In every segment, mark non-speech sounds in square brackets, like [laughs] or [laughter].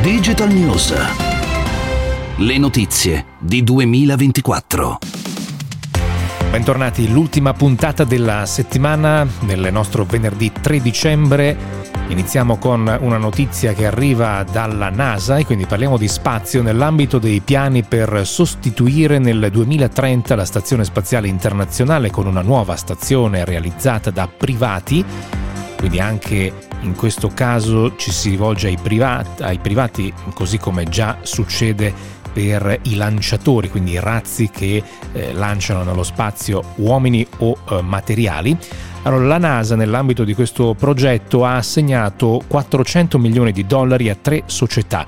Digital News. Le notizie di 2024. Bentornati, l'ultima puntata della settimana nel nostro venerdì 3 dicembre. Iniziamo con una notizia che arriva dalla NASA e quindi parliamo di spazio nell'ambito dei piani per sostituire nel 2030 la Stazione Spaziale Internazionale con una nuova stazione realizzata da privati, quindi anche in questo caso ci si rivolge ai privati, ai privati così come già succede per i lanciatori, quindi i razzi che eh, lanciano nello spazio uomini o eh, materiali. Allora, la NASA nell'ambito di questo progetto ha assegnato 400 milioni di dollari a tre società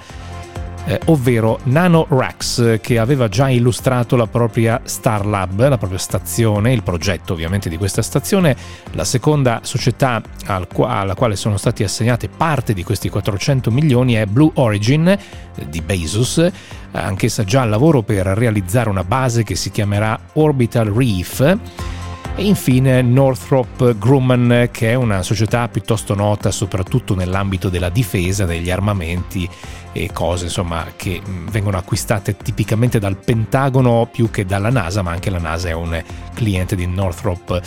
eh, ovvero NanoRax, che aveva già illustrato la propria Starlab, la propria stazione, il progetto ovviamente di questa stazione. La seconda società alla quale sono stati assegnate parte di questi 400 milioni è Blue Origin eh, di Bezos, anch'essa già al lavoro per realizzare una base che si chiamerà Orbital Reef. E infine Northrop Grumman, che è una società piuttosto nota soprattutto nell'ambito della difesa, degli armamenti e cose insomma, che vengono acquistate tipicamente dal Pentagono più che dalla NASA, ma anche la NASA è un cliente di Northrop.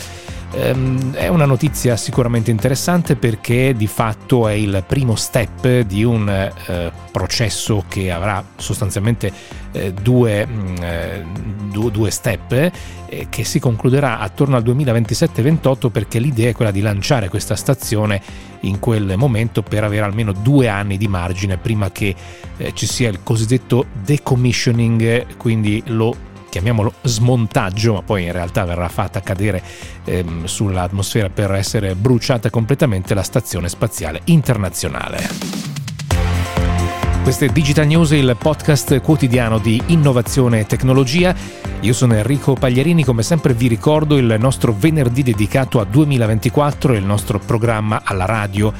Ehm, è una notizia sicuramente interessante perché di fatto è il primo step di un eh, processo che avrà sostanzialmente eh, due, mh, eh, due, due, step eh, che si concluderà attorno al 2027-28 perché l'idea è quella di lanciare questa stazione in quel momento per avere almeno due anni di margine prima che eh, ci sia il cosiddetto decommissioning, quindi lo chiamiamolo smontaggio, ma poi in realtà verrà fatta cadere ehm, sull'atmosfera per essere bruciata completamente la Stazione Spaziale Internazionale. Questo è Digital News, il podcast quotidiano di innovazione e tecnologia. Io sono Enrico Pagliarini, come sempre vi ricordo il nostro venerdì dedicato a 2024, il nostro programma alla radio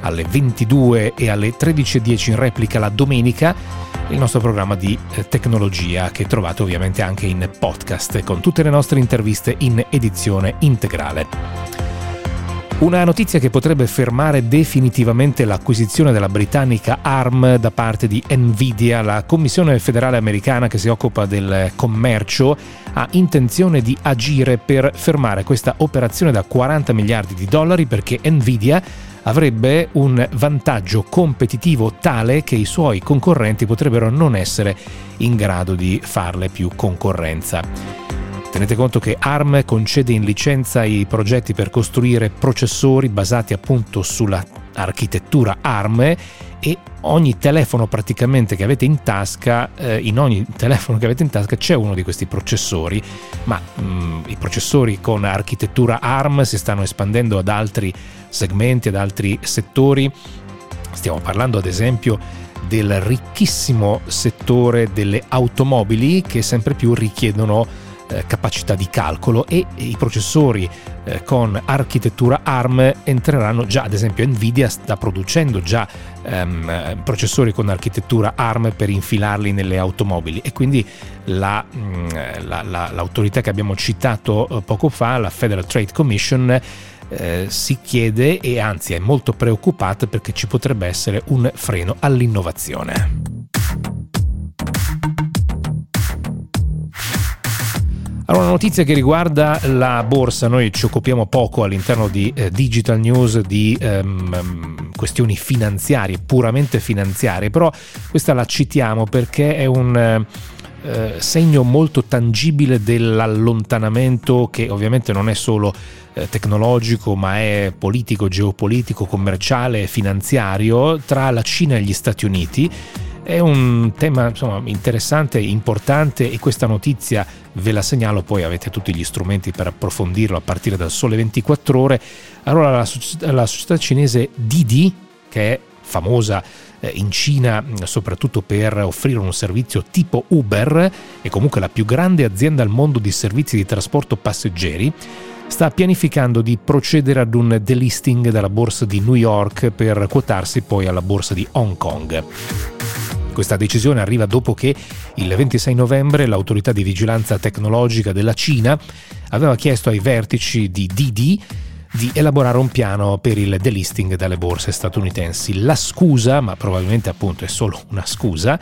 alle 22 e alle 13.10 in replica la domenica il nostro programma di eh, tecnologia che trovate ovviamente anche in podcast con tutte le nostre interviste in edizione integrale. Una notizia che potrebbe fermare definitivamente l'acquisizione della britannica ARM da parte di Nvidia, la Commissione federale americana che si occupa del commercio, ha intenzione di agire per fermare questa operazione da 40 miliardi di dollari perché Nvidia avrebbe un vantaggio competitivo tale che i suoi concorrenti potrebbero non essere in grado di farle più concorrenza. Tenete conto che ARM concede in licenza i progetti per costruire processori basati appunto sulla architettura ARM e ogni telefono praticamente che avete in tasca, eh, in ogni telefono che avete in tasca c'è uno di questi processori, ma mh, mm, i processori con architettura ARM si stanno espandendo ad altri segmenti, ad altri settori. Stiamo parlando ad esempio del ricchissimo settore delle automobili che sempre più richiedono capacità di calcolo e i processori eh, con architettura ARM entreranno già, ad esempio Nvidia sta producendo già ehm, processori con architettura ARM per infilarli nelle automobili e quindi la, mm, la, la, l'autorità che abbiamo citato eh, poco fa, la Federal Trade Commission, eh, si chiede e anzi è molto preoccupata perché ci potrebbe essere un freno all'innovazione. Allora, una notizia che riguarda la borsa, noi ci occupiamo poco all'interno di eh, Digital News di ehm, questioni finanziarie, puramente finanziarie, però questa la citiamo perché è un eh, segno molto tangibile dell'allontanamento che ovviamente non è solo eh, tecnologico ma è politico, geopolitico, commerciale, finanziario tra la Cina e gli Stati Uniti è un tema insomma, interessante, importante e questa notizia ve la segnalo, poi avete tutti gli strumenti per approfondirlo a partire dal sole 24 ore. Allora la, la società cinese Didi, che è famosa eh, in Cina soprattutto per offrire un servizio tipo Uber e comunque la più grande azienda al mondo di servizi di trasporto passeggeri, sta pianificando di procedere ad un delisting dalla borsa di New York per quotarsi poi alla borsa di Hong Kong. Questa decisione arriva dopo che il 26 novembre l'autorità di vigilanza tecnologica della Cina aveva chiesto ai vertici di Didi di elaborare un piano per il delisting dalle borse statunitensi. La scusa, ma probabilmente appunto è solo una scusa,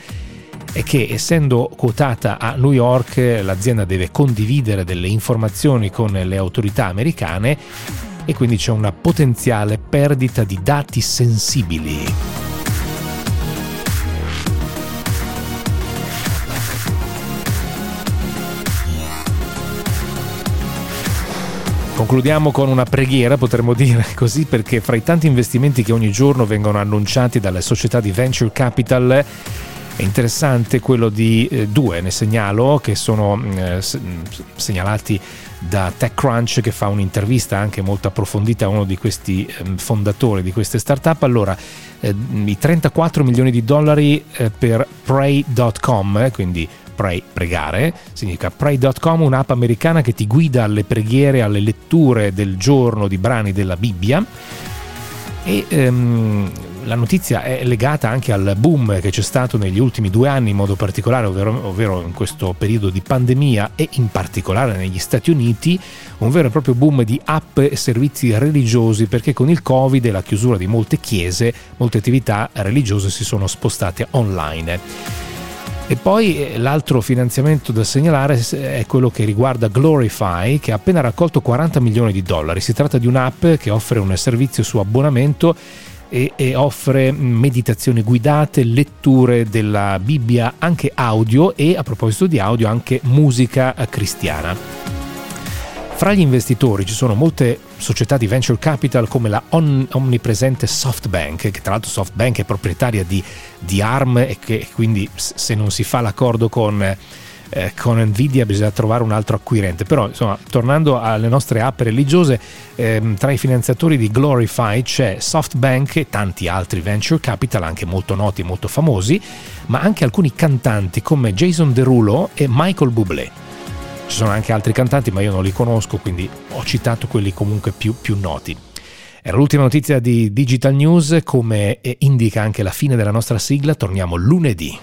è che essendo quotata a New York l'azienda deve condividere delle informazioni con le autorità americane e quindi c'è una potenziale perdita di dati sensibili. Concludiamo con una preghiera, potremmo dire [laughs] così, perché fra i tanti investimenti che ogni giorno vengono annunciati dalle società di venture capital è interessante quello di eh, due, ne segnalo, che sono mm, eh, segnalati da TechCrunch che fa un'intervista anche molto approfondita a uno di questi eh, fondatori di queste startup. Allora, eh, i 34 milioni di dollari eh, per Pray.com, eh, quindi Pray, pregare, significa Pray.com, un'app americana che ti guida alle preghiere, alle letture del giorno di brani della Bibbia. E ehm, la notizia è legata anche al boom che c'è stato negli ultimi due anni in modo particolare, ovvero, ovvero, in questo periodo di pandemia e in particolare negli Stati Uniti, un vero e proprio boom di app e servizi religiosi perché con il Covid e la chiusura di molte chiese, molte attività religiose si sono spostate online. E poi eh, l'altro finanziamento da segnalare è quello che riguarda Glorify, che ha appena raccolto 40 milioni di dollari. Si tratta di un'app che offre un servizio su abbonamento e, e, offre meditazioni guidate, letture della Bibbia anche audio e a proposito di audio anche musica cristiana. Fra gli investitori ci sono molte società di venture capital come la on- omnipresente SoftBank, che tra l'altro SoftBank è proprietaria di, di ARM e che quindi se non si fa l'accordo con, eh, con Nvidia bisogna trovare un altro acquirente. Però insomma, tornando alle nostre app religiose, ehm, tra i finanziatori di Glorify c'è SoftBank e tanti altri venture capital, anche molto noti e molto famosi, ma anche alcuni cantanti come Jason Derulo e Michael Bublé. Ci sono anche altri cantanti, ma io non li conosco, quindi ho citato quelli comunque più, più noti. Era l'ultima notizia di Digital News, come indica anche la fine della nostra sigla, torniamo lunedì.